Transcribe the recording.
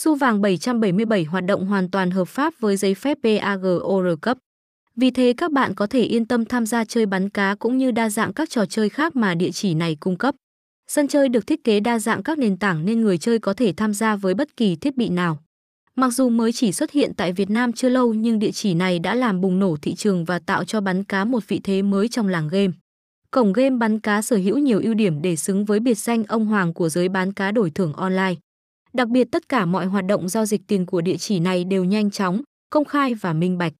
Su vàng 777 hoạt động hoàn toàn hợp pháp với giấy phép PAGOR cấp. Vì thế các bạn có thể yên tâm tham gia chơi bắn cá cũng như đa dạng các trò chơi khác mà địa chỉ này cung cấp. Sân chơi được thiết kế đa dạng các nền tảng nên người chơi có thể tham gia với bất kỳ thiết bị nào. Mặc dù mới chỉ xuất hiện tại Việt Nam chưa lâu nhưng địa chỉ này đã làm bùng nổ thị trường và tạo cho bắn cá một vị thế mới trong làng game. Cổng game bắn cá sở hữu nhiều ưu điểm để xứng với biệt danh ông hoàng của giới bán cá đổi thưởng online. Đặc biệt tất cả mọi hoạt động giao dịch tiền của địa chỉ này đều nhanh chóng, công khai và minh bạch.